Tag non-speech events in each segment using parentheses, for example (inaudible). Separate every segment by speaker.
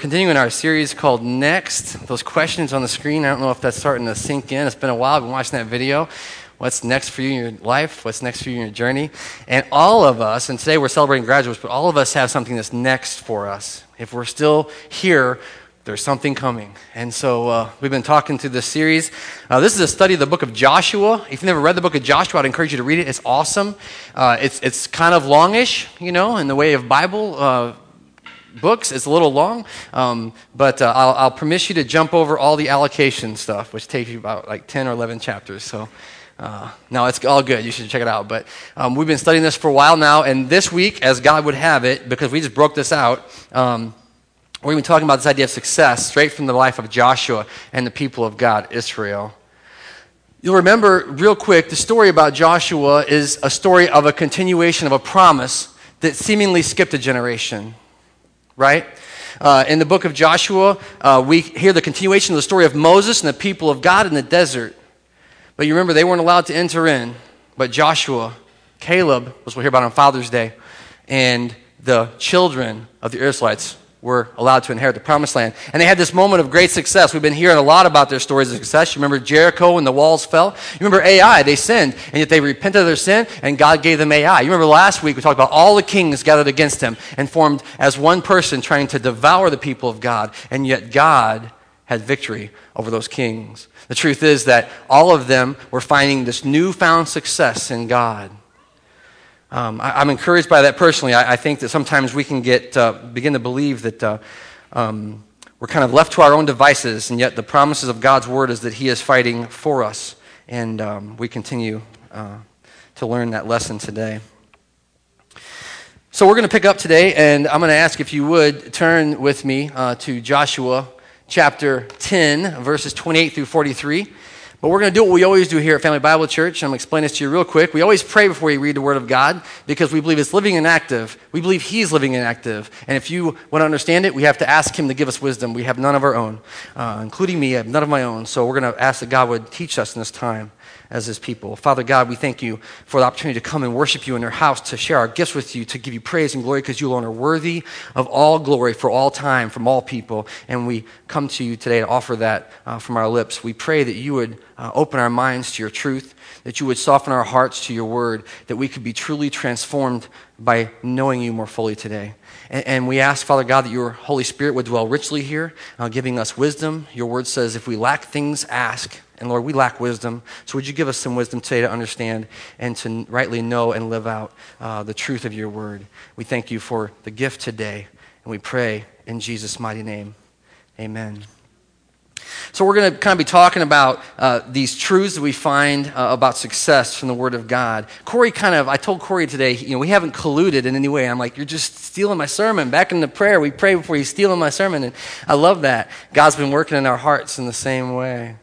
Speaker 1: continuing our series called Next. Those questions on the screen, I don't know if that's starting to sink in. It's been a while. I've been watching that video. What's next for you in your life? What's next for you in your journey? And all of us, and today we're celebrating graduates, but all of us have something that's next for us. If we're still here, there's something coming. And so uh, we've been talking through this series. Uh, this is a study of the book of Joshua. If you've never read the book of Joshua, I'd encourage you to read it. It's awesome. Uh, it's, it's kind of longish, you know, in the way of Bible uh, books. It's a little long, um, but uh, I'll, I'll permit you to jump over all the allocation stuff, which takes you about like 10 or 11 chapters. So, uh, no, it's all good. You should check it out. But um, we've been studying this for a while now, and this week, as God would have it, because we just broke this out, um, we're going to be talking about this idea of success straight from the life of Joshua and the people of God, Israel. You'll remember, real quick, the story about Joshua is a story of a continuation of a promise that seemingly skipped a generation right? Uh, in the book of Joshua, uh, we hear the continuation of the story of Moses and the people of God in the desert. But you remember, they weren't allowed to enter in. But Joshua, Caleb, was what we'll hear about on Father's Day, and the children of the Israelites were allowed to inherit the promised land. And they had this moment of great success. We've been hearing a lot about their stories of success. You remember Jericho when the walls fell? You remember Ai, they sinned, and yet they repented of their sin, and God gave them Ai. You remember last week we talked about all the kings gathered against him and formed as one person trying to devour the people of God, and yet God had victory over those kings. The truth is that all of them were finding this newfound success in God. Um, I, am encouraged by that personally. I, I, think that sometimes we can get uh, begin to believe that uh, um, we're kind of left to our own devices, and yet the promises of God's word is that He is fighting for us, and um, we continue uh, to learn that lesson today. So we're going to pick up today, and I'm going to ask if you would turn with me uh, to Joshua chapter 10, verses 28 through 43. But we're going to do what we always do here at Family Bible Church. I'm going to explain this to you real quick. We always pray before we read the Word of God because we believe it's living and active. We believe He's living and active. And if you want to understand it, we have to ask Him to give us wisdom. We have none of our own, uh, including me. I have none of my own. So we're going to ask that God would teach us in this time as his people. Father God, we thank you for the opportunity to come and worship you in your house, to share our gifts with you, to give you praise and glory because you alone are worthy of all glory for all time, from all people. And we come to you today to offer that uh, from our lips. We pray that you would uh, open our minds to your truth, that you would soften our hearts to your word, that we could be truly transformed by knowing you more fully today. And, we ask, Father God, that your Holy Spirit would dwell richly here, uh, giving us wisdom. Your word says, if we lack things, ask. And Lord, we lack wisdom. So would you give us some wisdom today to understand and to rightly know and live out uh, the truth of your word? We thank you for the gift today. And we pray in Jesus' mighty name. Amen. So, we're going to kind of be talking about uh, these truths that we find uh, about success from the Word of God. Corey kind of, I told Corey today, you know, we haven't colluded in any way. I'm like, you're just stealing my sermon. Back in the prayer, we pray before you stealing my sermon. And I love that. God's been working in our hearts in the same way.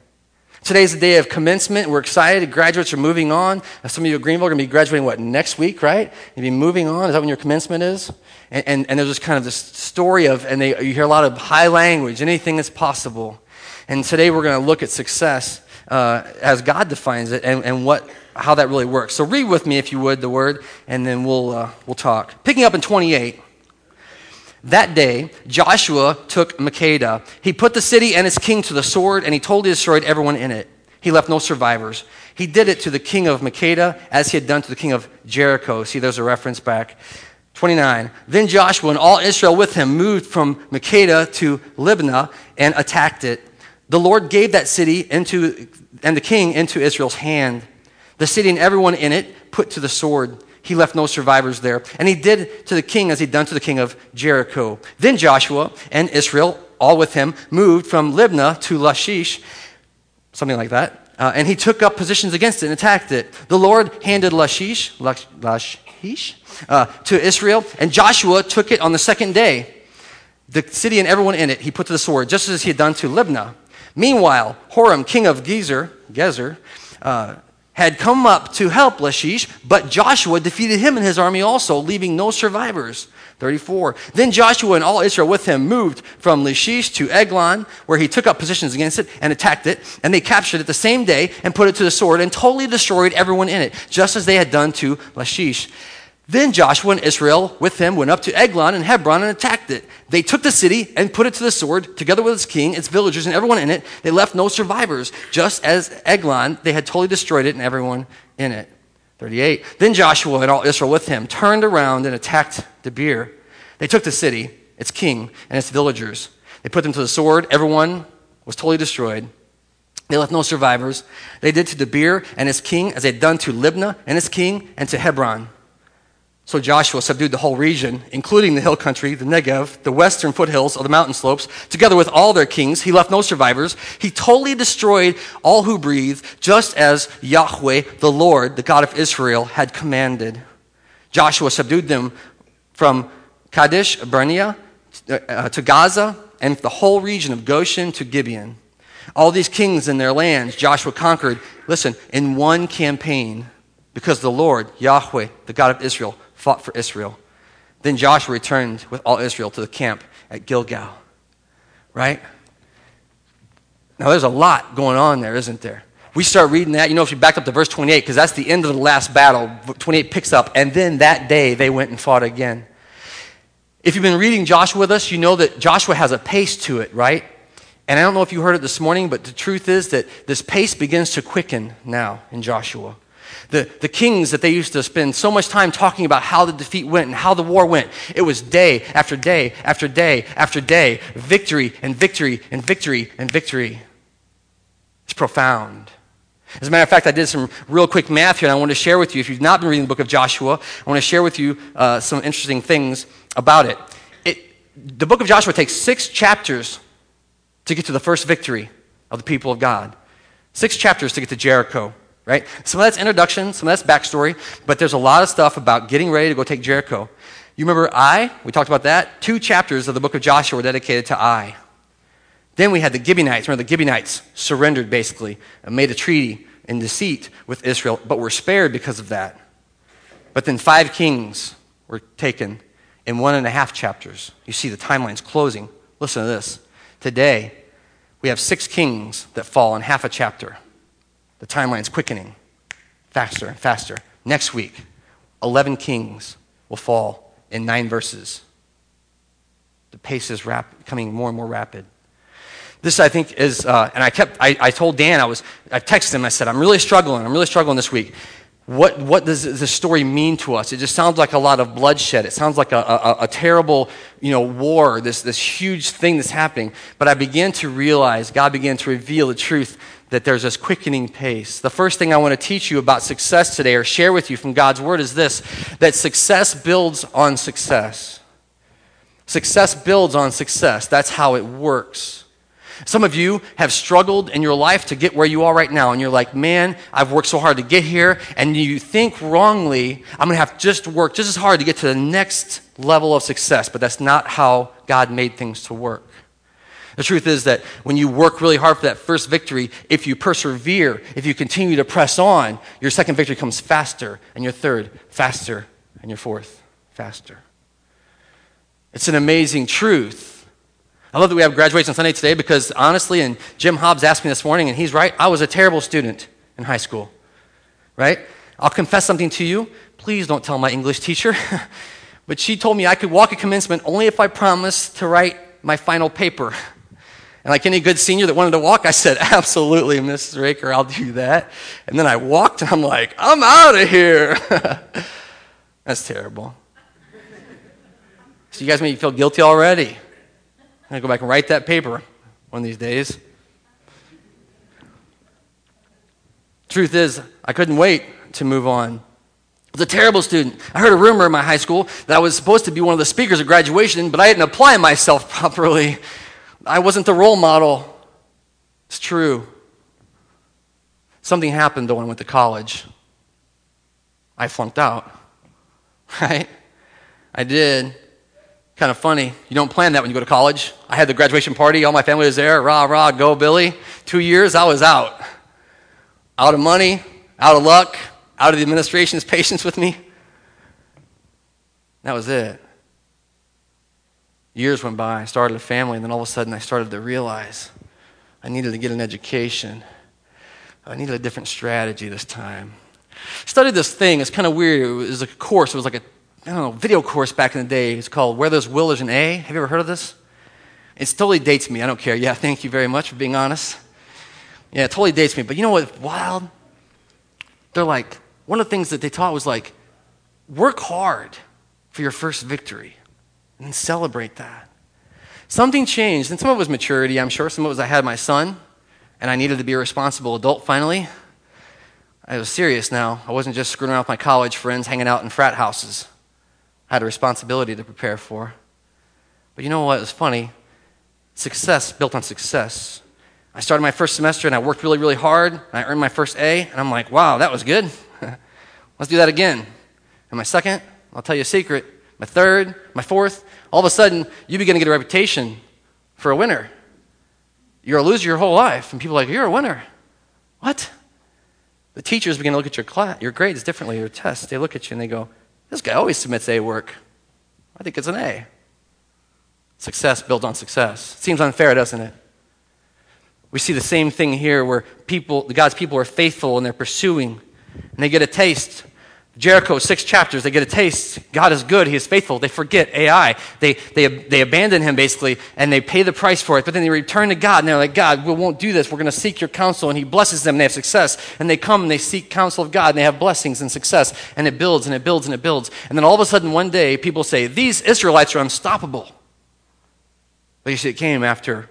Speaker 1: Today's the day of commencement. We're excited. Graduates are moving on. Some of you at Greenville are going to be graduating, what, next week, right? You'll be moving on. Is that when your commencement is? And, and, and there's this kind of this story of, and they, you hear a lot of high language, anything that's possible. And today we're going to look at success uh, as God defines it and, and what, how that really works. So read with me, if you would, the word, and then we'll, uh, we'll talk. Picking up in 28. That day, Joshua took Makkedah. He put the city and its king to the sword, and he totally destroyed everyone in it. He left no survivors. He did it to the king of Makkedah as he had done to the king of Jericho. See, there's a reference back. 29. Then Joshua and all Israel with him moved from Makkedah to Libnah and attacked it. The Lord gave that city into, and the king into Israel's hand. The city and everyone in it put to the sword. He left no survivors there. And he did to the king as he'd done to the king of Jericho. Then Joshua and Israel, all with him, moved from Libnah to Lachish, something like that. Uh, and he took up positions against it and attacked it. The Lord handed Lachish, Lachish uh, to Israel, and Joshua took it on the second day. The city and everyone in it he put to the sword, just as he had done to Libnah. Meanwhile, Horam, king of Gezer, Gezer uh, had come up to help Lachish, but Joshua defeated him and his army also, leaving no survivors. 34. Then Joshua and all Israel with him moved from Lachish to Eglon, where he took up positions against it and attacked it, and they captured it the same day and put it to the sword and totally destroyed everyone in it, just as they had done to Lachish. Then Joshua and Israel with him went up to Eglon and Hebron and attacked it. They took the city and put it to the sword, together with its king, its villagers, and everyone in it. They left no survivors, just as Eglon, they had totally destroyed it and everyone in it. 38. Then Joshua and all Israel with him turned around and attacked Debir. They took the city, its king, and its villagers. They put them to the sword. Everyone was totally destroyed. They left no survivors. They did to Debir and its king as they had done to Libnah and its king and to Hebron. So Joshua subdued the whole region, including the hill country, the Negev, the western foothills of the mountain slopes, together with all their kings. He left no survivors. He totally destroyed all who breathe, just as Yahweh, the Lord, the God of Israel, had commanded. Joshua subdued them from Kadesh, Barnea, uh, to Gaza, and the whole region of Goshen to Gibeon. All these kings and their lands Joshua conquered, listen, in one campaign, because the Lord, Yahweh, the God of Israel, fought for Israel. Then Joshua returned with all Israel to the camp at Gilgal. Right? Now, there's a lot going on there, isn't there? We start reading that, you know, if you back up to verse 28, because that's the end of the last battle. 28 picks up, and then that day they went and fought again. If you've been reading Joshua with us, you know that Joshua has a pace to it, right? And I don't know if you heard it this morning, but the truth is that this pace begins to quicken now in Joshua. The, the kings that they used to spend so much time talking about how the defeat went and how the war went, it was day after day after day after day, victory and victory and victory and victory. It's profound. As a matter of fact, I did some real quick math here, and I want to share with you. If you've not been reading the book of Joshua, I want to share with you uh, some interesting things about it. it. The book of Joshua takes six chapters to get to the first victory of the people of God, six chapters to get to Jericho right? Some of that's introduction, some of that's backstory, but there's a lot of stuff about getting ready to go take Jericho. You remember Ai? We talked about that. Two chapters of the book of Joshua were dedicated to Ai. Then we had the Gibeonites. Remember, the Gibeonites surrendered basically and made a treaty in deceit with Israel, but were spared because of that. But then five kings were taken in one and a half chapters. You see the timeline's closing. Listen to this. Today, we have six kings that fall in half a chapter. The timeline's quickening faster and faster. Next week, 11 kings will fall in nine verses. The pace is rap- coming more and more rapid. This, I think, is, uh, and I kept, I, I told Dan, I was, I texted him, I said, I'm really struggling, I'm really struggling this week. What, what does this story mean to us? It just sounds like a lot of bloodshed. It sounds like a, a, a terrible, you know, war, this, this huge thing that's happening. But I began to realize, God began to reveal the truth that there's this quickening pace. The first thing I want to teach you about success today or share with you from God's Word is this that success builds on success. Success builds on success. That's how it works. Some of you have struggled in your life to get where you are right now, and you're like, man, I've worked so hard to get here, and you think wrongly, I'm going to have to just work just as hard to get to the next level of success, but that's not how God made things to work. The truth is that when you work really hard for that first victory, if you persevere, if you continue to press on, your second victory comes faster, and your third, faster, and your fourth, faster. It's an amazing truth. I love that we have graduation Sunday today because honestly, and Jim Hobbs asked me this morning, and he's right, I was a terrible student in high school, right? I'll confess something to you. Please don't tell my English teacher. (laughs) but she told me I could walk at commencement only if I promised to write my final paper. And like any good senior that wanted to walk, I said, (laughs) Absolutely, Mrs. Raker, I'll do that. And then I walked and I'm like, I'm out of here. (laughs) That's terrible. So you guys make me feel guilty already. I'm going to go back and write that paper one of these days. Truth is, I couldn't wait to move on. I was a terrible student. I heard a rumor in my high school that I was supposed to be one of the speakers at graduation, but I didn't apply myself (laughs) properly. I wasn't the role model. It's true. Something happened though when I went to college. I flunked out. (laughs) Right? I did. Kind of funny. You don't plan that when you go to college. I had the graduation party, all my family was there. Rah, rah, go, Billy. Two years, I was out. Out of money, out of luck, out of the administration's (laughs) patience with me. That was it years went by. I started a family, and then all of a sudden I started to realize I needed to get an education. I needed a different strategy this time. Studied this thing. It's kind of weird. It was a course. It was like a I don't know, video course back in the day. It's called Where There's Will There's an A. Have you ever heard of this? It totally dates me. I don't care. Yeah, thank you very much for being honest. Yeah, it totally dates me. But you know what? wild? They're like, one of the things that they taught was like, work hard for your first victory and celebrate that. Something changed, and some of it was maturity, I'm sure. Some of it was I had my son, and I needed to be a responsible adult finally. I was serious now. I wasn't just screwing around with my college friends, hanging out in frat houses. I had a responsibility to prepare for. But you know what? It was funny. Success built on success. I started my first semester and I worked really, really hard. And I earned my first A, and I'm like, wow, that was good. (laughs) Let's do that again. And my second, I'll tell you a secret, my third, my fourth, all of a sudden, you begin to get a reputation for a winner. You're a loser your whole life, and people are like, You're a winner. What? The teachers begin to look at your class, your grades differently, your tests. They look at you and they go, This guy always submits A work. I think it's an A. Success built on success. Seems unfair, doesn't it? We see the same thing here where people, God's people are faithful and they're pursuing, and they get a taste Jericho, six chapters, they get a taste. God is good, He is faithful. They forget Ai. They, they, they abandon Him basically, and they pay the price for it. But then they return to God, and they're like, God, we won't do this. We're going to seek your counsel. And He blesses them, and they have success. And they come and they seek counsel of God, and they have blessings and success. And it builds and it builds and it builds. And then all of a sudden, one day, people say, These Israelites are unstoppable. But you see, it came after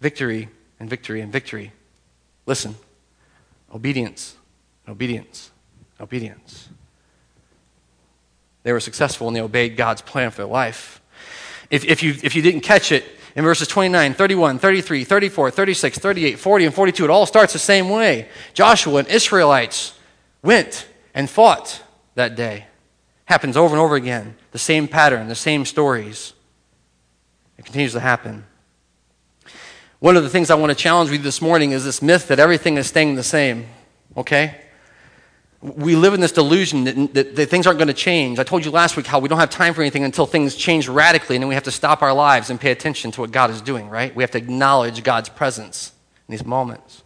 Speaker 1: victory and victory and victory. Listen obedience, obedience, obedience. They were successful and they obeyed God's plan for their life. If, if, you, if you didn't catch it, in verses 29, 31, 33, 34, 36, 38, 40, and 42, it all starts the same way. Joshua and Israelites went and fought that day. Happens over and over again. The same pattern, the same stories. It continues to happen. One of the things I want to challenge you this morning is this myth that everything is staying the same. Okay? We live in this delusion that, that, that things aren't going to change. I told you last week how we don't have time for anything until things change radically, and then we have to stop our lives and pay attention to what God is doing, right? We have to acknowledge God's presence in these moments.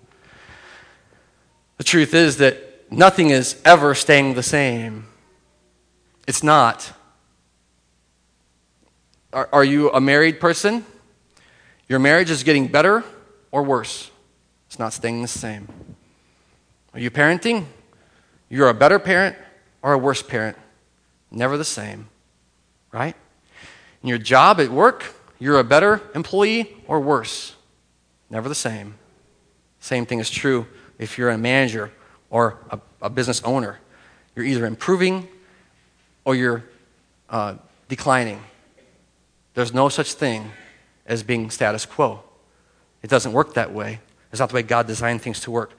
Speaker 1: The truth is that nothing is ever staying the same. It's not. Are, are you a married person? Your marriage is getting better or worse. It's not staying the same. Are you parenting? You're a better parent or a worse parent. Never the same, right? In your job at work, you're a better employee or worse. Never the same. Same thing is true if you're a manager or a, a business owner. You're either improving or you're uh, declining. There's no such thing as being status quo. It doesn't work that way. It's not the way God designed things to work.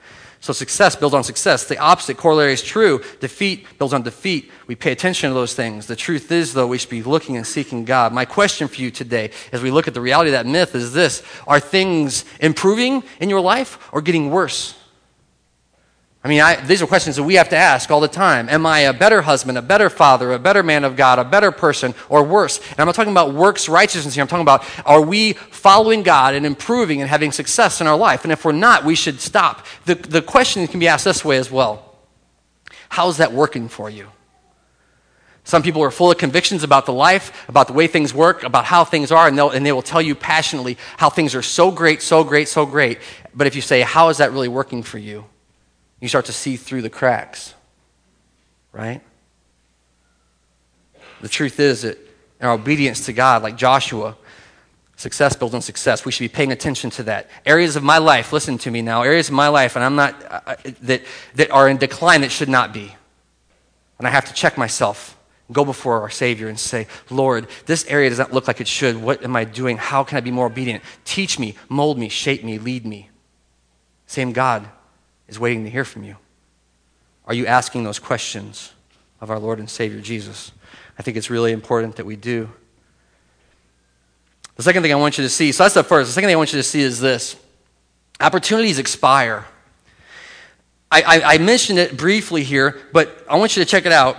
Speaker 1: So success builds on success. The opposite corollary is true. Defeat builds on defeat. We pay attention to those things. The truth is, though, we should be looking and seeking God. My question for you today, as we look at the reality of that myth, is this Are things improving in your life or getting worse? I mean, I, these are questions that we have to ask all the time. Am I a better husband, a better father, a better man of God, a better person, or worse? And I'm not talking about works righteousness here. I'm talking about are we following God and improving and having success in our life? And if we're not, we should stop. The, the question can be asked this way as well How's that working for you? Some people are full of convictions about the life, about the way things work, about how things are, and, and they will tell you passionately how things are so great, so great, so great. But if you say, How is that really working for you? You start to see through the cracks, right? The truth is that in our obedience to God, like Joshua, success builds on success. We should be paying attention to that. Areas of my life, listen to me now, areas of my life, and I'm not, uh, that, that are in decline that should not be. And I have to check myself, go before our Savior and say, Lord, this area does not look like it should. What am I doing? How can I be more obedient? Teach me, mold me, shape me, lead me. Same God is waiting to hear from you. Are you asking those questions of our Lord and Savior Jesus? I think it's really important that we do. The second thing I want you to see, so that's the first. The second thing I want you to see is this opportunities expire. I, I, I mentioned it briefly here, but I want you to check it out.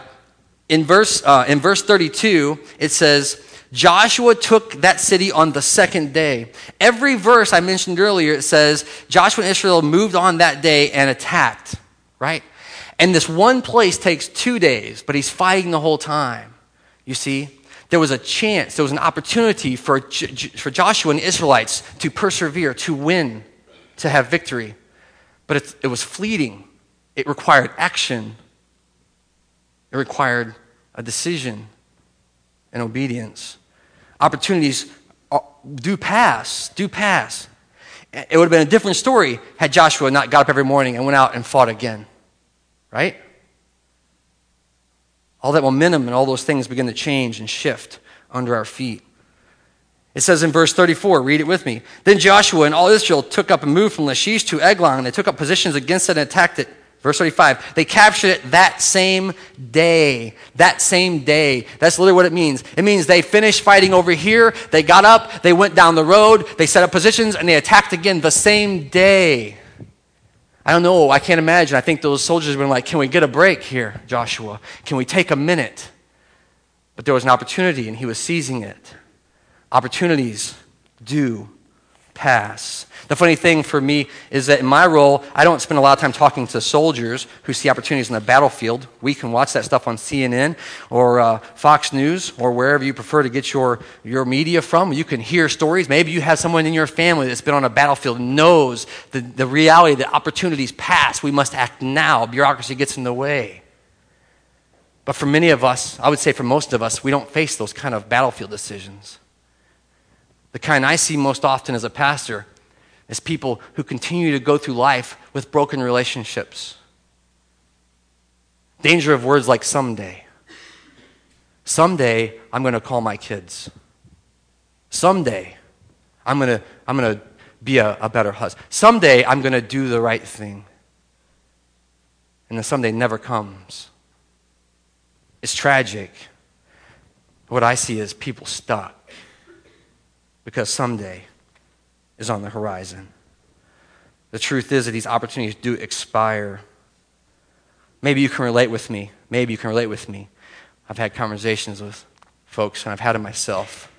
Speaker 1: In verse, uh, in verse 32, it says, Joshua took that city on the second day. Every verse I mentioned earlier, it says Joshua and Israel moved on that day and attacked, right? And this one place takes two days, but he's fighting the whole time. you see, there was a chance, there was an opportunity for, for Joshua and Israelites to persevere, to win, to have victory. But it, it was fleeting. It required action, it required a decision and obedience. Opportunities uh, do pass, do pass. It would have been a different story had Joshua not got up every morning and went out and fought again. Right? All that momentum and all those things begin to change and shift under our feet. It says in verse 34, read it with me. Then Joshua and all Israel took up and moved from Lachish to Eglon, and they took up positions against it and attacked it. Verse 35, they captured it that same day. That same day. That's literally what it means. It means they finished fighting over here, they got up, they went down the road, they set up positions, and they attacked again the same day. I don't know, I can't imagine. I think those soldiers been like, Can we get a break here, Joshua? Can we take a minute? But there was an opportunity, and he was seizing it. Opportunities do pass. The funny thing for me is that in my role, I don't spend a lot of time talking to soldiers who see opportunities in the battlefield. We can watch that stuff on CNN or uh, Fox News or wherever you prefer to get your, your media from. You can hear stories. Maybe you have someone in your family that's been on a battlefield and knows the, the reality that opportunities pass. We must act now. Bureaucracy gets in the way. But for many of us, I would say for most of us, we don't face those kind of battlefield decisions. The kind I see most often as a pastor is people who continue to go through life with broken relationships. Danger of words like someday. Someday, I'm going to call my kids. Someday, I'm going to, I'm going to be a, a better husband. Someday, I'm going to do the right thing. And the someday never comes. It's tragic. What I see is people stuck because someday is on the horizon. The truth is that these opportunities do expire. Maybe you can relate with me. Maybe you can relate with me. I've had conversations with folks, and I've had it myself.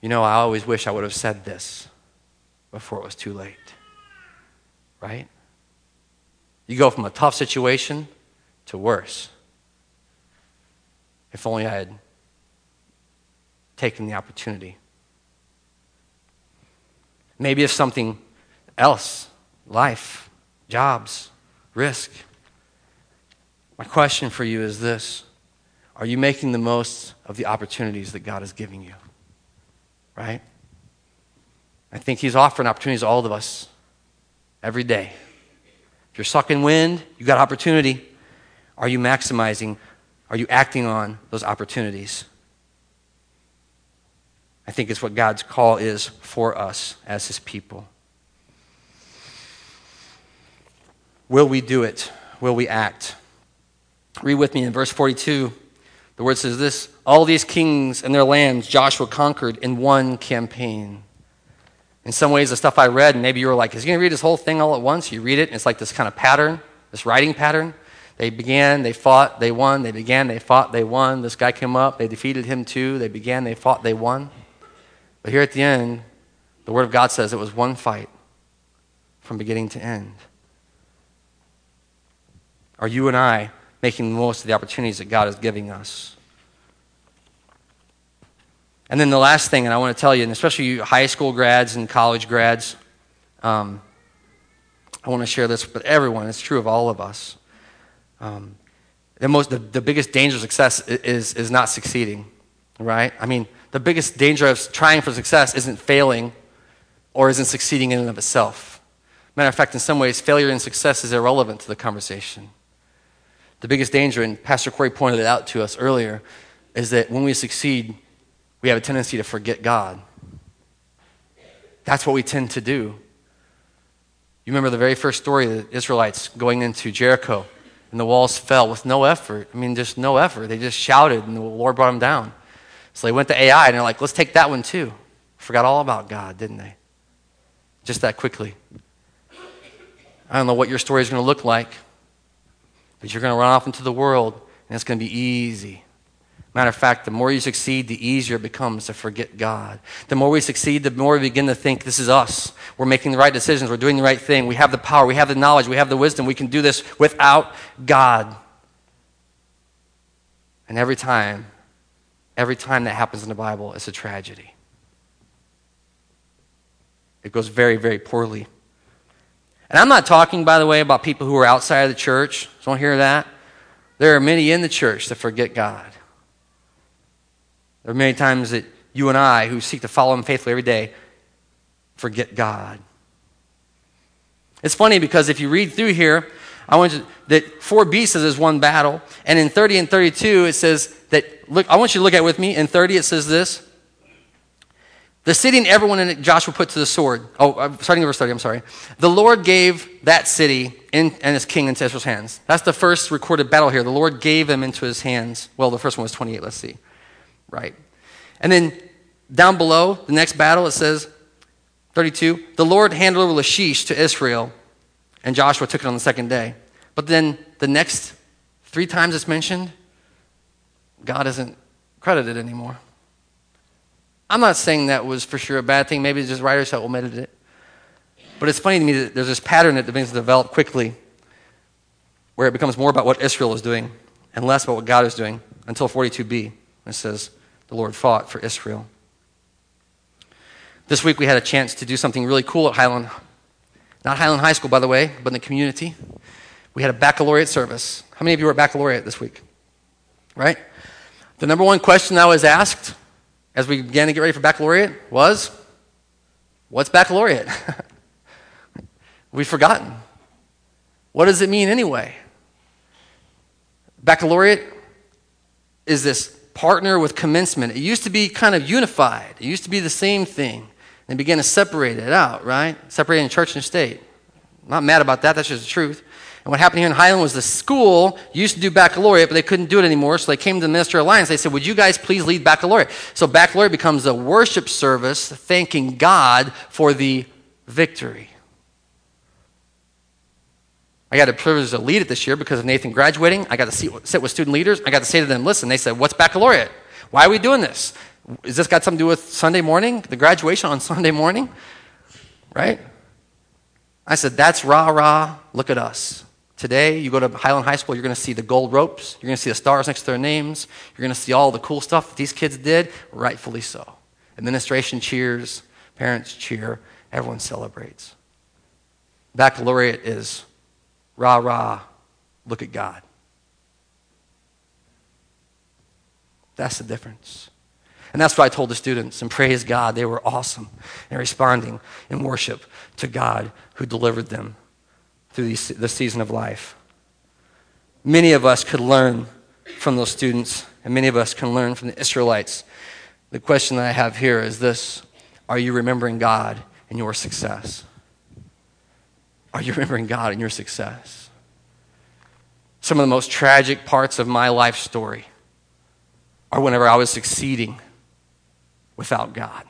Speaker 1: You know, I always wish I would have said this before it was too late. Right? You go from a tough situation to worse. If only I had taken the opportunity Maybe it's something else life, jobs, risk. My question for you is this Are you making the most of the opportunities that God is giving you? Right? I think He's offering opportunities to all of us every day. If you're sucking wind, you got opportunity. Are you maximizing? Are you acting on those opportunities? I think it's what God's call is for us as His people. Will we do it? Will we act? Read with me in verse 42. The word says this All these kings and their lands Joshua conquered in one campaign. In some ways, the stuff I read, and maybe you were like, is he going to read this whole thing all at once? You read it, and it's like this kind of pattern, this writing pattern. They began, they fought, they won. They began, they fought, they won. This guy came up, they defeated him too. They began, they fought, they won. But here at the end, the Word of God says it was one fight from beginning to end. Are you and I making the most of the opportunities that God is giving us? And then the last thing, and I want to tell you, and especially you high school grads and college grads, um, I want to share this with everyone. It's true of all of us. Um, the, most, the, the biggest danger of success is, is not succeeding, right? I mean, the biggest danger of trying for success isn't failing or isn't succeeding in and of itself. Matter of fact, in some ways, failure and success is irrelevant to the conversation. The biggest danger, and Pastor Corey pointed it out to us earlier, is that when we succeed, we have a tendency to forget God. That's what we tend to do. You remember the very first story of the Israelites going into Jericho, and the walls fell with no effort. I mean, just no effort. They just shouted, and the Lord brought them down. So they went to Ai and they're like, let's take that one too. Forgot all about God, didn't they? Just that quickly. I don't know what your story is going to look like, but you're going to run off into the world and it's going to be easy. Matter of fact, the more you succeed, the easier it becomes to forget God. The more we succeed, the more we begin to think this is us. We're making the right decisions. We're doing the right thing. We have the power. We have the knowledge. We have the wisdom. We can do this without God. And every time every time that happens in the Bible, it's a tragedy. It goes very, very poorly. And I'm not talking, by the way, about people who are outside of the church. Don't hear that. There are many in the church that forget God. There are many times that you and I, who seek to follow Him faithfully every day, forget God. It's funny because if you read through here, I want you to, that 4b says there's one battle, and in 30 and 32 it says that look. I want you to look at with me. In 30 it says this: the city and everyone in it Joshua put to the sword. Oh, starting in verse 30. I'm sorry. The Lord gave that city in, and his king into Israel's hands. That's the first recorded battle here. The Lord gave them into his hands. Well, the first one was 28. Let's see. Right. And then down below, the next battle, it says, 32, the Lord handed over Lachish to Israel, and Joshua took it on the second day. But then the next three times it's mentioned, God isn't credited anymore. I'm not saying that was for sure a bad thing. Maybe it's just writers have omitted it. But it's funny to me that there's this pattern that begins to develop quickly where it becomes more about what Israel is doing and less about what God is doing until 42b. It says, the Lord fought for Israel. This week we had a chance to do something really cool at Highland. Not Highland High School, by the way, but in the community. We had a baccalaureate service. How many of you were at baccalaureate this week? Right? The number one question I was asked as we began to get ready for baccalaureate was what's baccalaureate? (laughs) We've forgotten. What does it mean anyway? Baccalaureate is this partner with commencement. It used to be kind of unified, it used to be the same thing. They began to separate it out, right? Separating church and state. I'm not mad about that, that's just the truth. And what happened here in Highland was the school used to do baccalaureate, but they couldn't do it anymore. So they came to the Minister Alliance. They said, Would you guys please lead baccalaureate? So baccalaureate becomes a worship service thanking God for the victory. I got the privilege to lead it this year because of Nathan graduating. I got to sit with student leaders. I got to say to them, Listen, they said, What's baccalaureate? Why are we doing this? Is this got something to do with Sunday morning, the graduation on Sunday morning? Right? I said, That's rah rah, look at us. Today, you go to Highland High School, you're going to see the gold ropes, you're going to see the stars next to their names, you're going to see all the cool stuff that these kids did, rightfully so. Administration cheers, parents cheer, everyone celebrates. Baccalaureate is rah rah, look at God. That's the difference. And that's what I told the students. And praise God, they were awesome in responding in worship to God who delivered them through the season of life. Many of us could learn from those students, and many of us can learn from the Israelites. The question that I have here is this Are you remembering God in your success? Are you remembering God in your success? Some of the most tragic parts of my life story are whenever I was succeeding without God.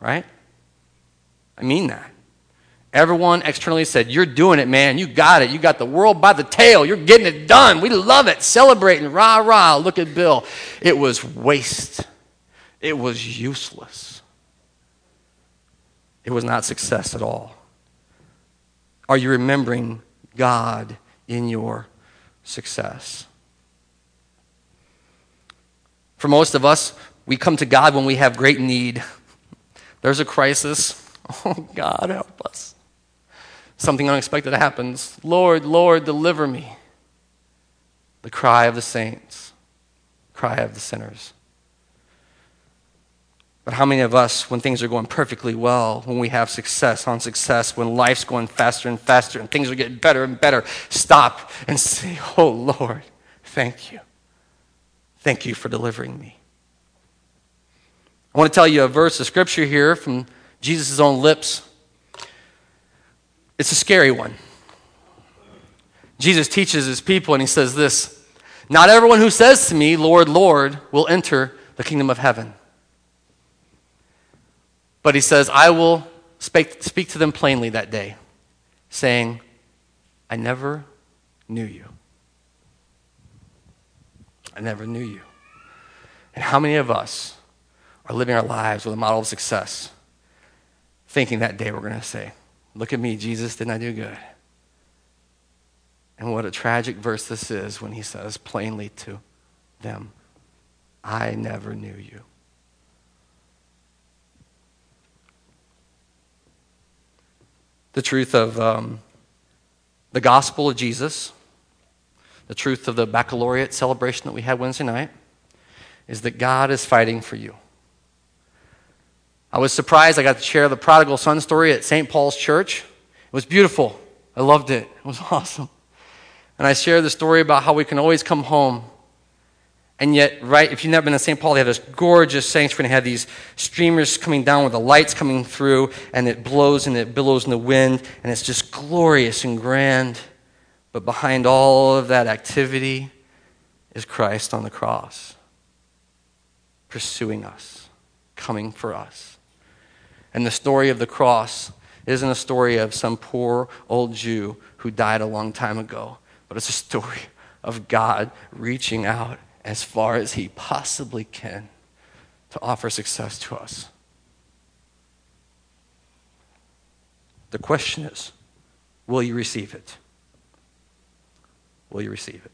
Speaker 1: Right? I mean that. Everyone externally said, You're doing it, man. You got it. You got the world by the tail. You're getting it done. We love it. Celebrating. Rah, rah. Look at Bill. It was waste. It was useless. It was not success at all. Are you remembering God in your success? For most of us, we come to God when we have great need. There's a crisis. (laughs) Oh, God, help us. Something unexpected happens. Lord, Lord, deliver me. The cry of the saints, cry of the sinners. But how many of us, when things are going perfectly well, when we have success on success, when life's going faster and faster and things are getting better and better, stop and (laughs) say, Oh Lord, thank you. Thank you for delivering me. I want to tell you a verse of scripture here from Jesus' own lips. It's a scary one. Jesus teaches his people and he says this Not everyone who says to me, Lord, Lord, will enter the kingdom of heaven. But he says, I will speak, speak to them plainly that day, saying, I never knew you. I never knew you. And how many of us are living our lives with a model of success, thinking that day we're going to say, Look at me, Jesus, didn't I do good? And what a tragic verse this is when he says plainly to them, I never knew you. The truth of um, the gospel of Jesus, the truth of the baccalaureate celebration that we had Wednesday night, is that God is fighting for you. I was surprised. I got to share the prodigal son story at St. Paul's Church. It was beautiful. I loved it. It was (laughs) awesome. And I shared the story about how we can always come home. And yet, right, if you've never been to St. Paul, they have this gorgeous sanctuary and they have these streamers coming down with the lights coming through, and it blows and it billows in the wind, and it's just glorious and grand. But behind all of that activity is Christ on the cross, pursuing us, coming for us. And the story of the cross isn't a story of some poor old Jew who died a long time ago, but it's a story of God reaching out as far as he possibly can to offer success to us. The question is will you receive it? Will you receive it?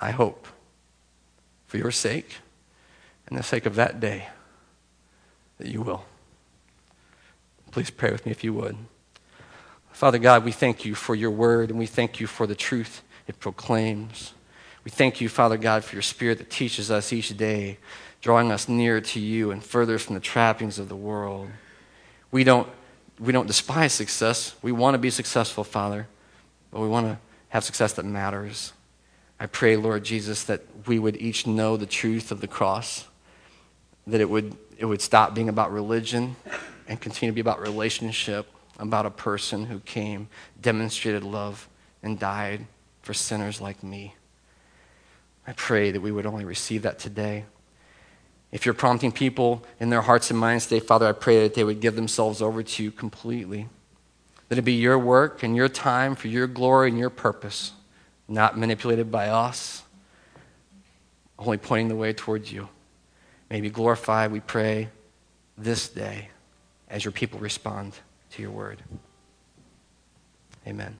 Speaker 1: I hope, for your sake and the sake of that day, that you will. Please pray with me if you would. Father God, we thank you for your word and we thank you for the truth it proclaims. We thank you, Father God, for your spirit that teaches us each day, drawing us nearer to you and further from the trappings of the world. We don't, we don't despise success. We want to be successful, Father, but we want to have success that matters. I pray, Lord Jesus, that we would each know the truth of the cross, that it would, it would stop being about religion and continue to be about relationship, about a person who came, demonstrated love, and died for sinners like me. I pray that we would only receive that today. If you're prompting people in their hearts and minds today, Father, I pray that they would give themselves over to you completely. That it be your work and your time for your glory and your purpose, not manipulated by us, only pointing the way towards you. May be glorified, we pray, this day as your people respond to your word. Amen.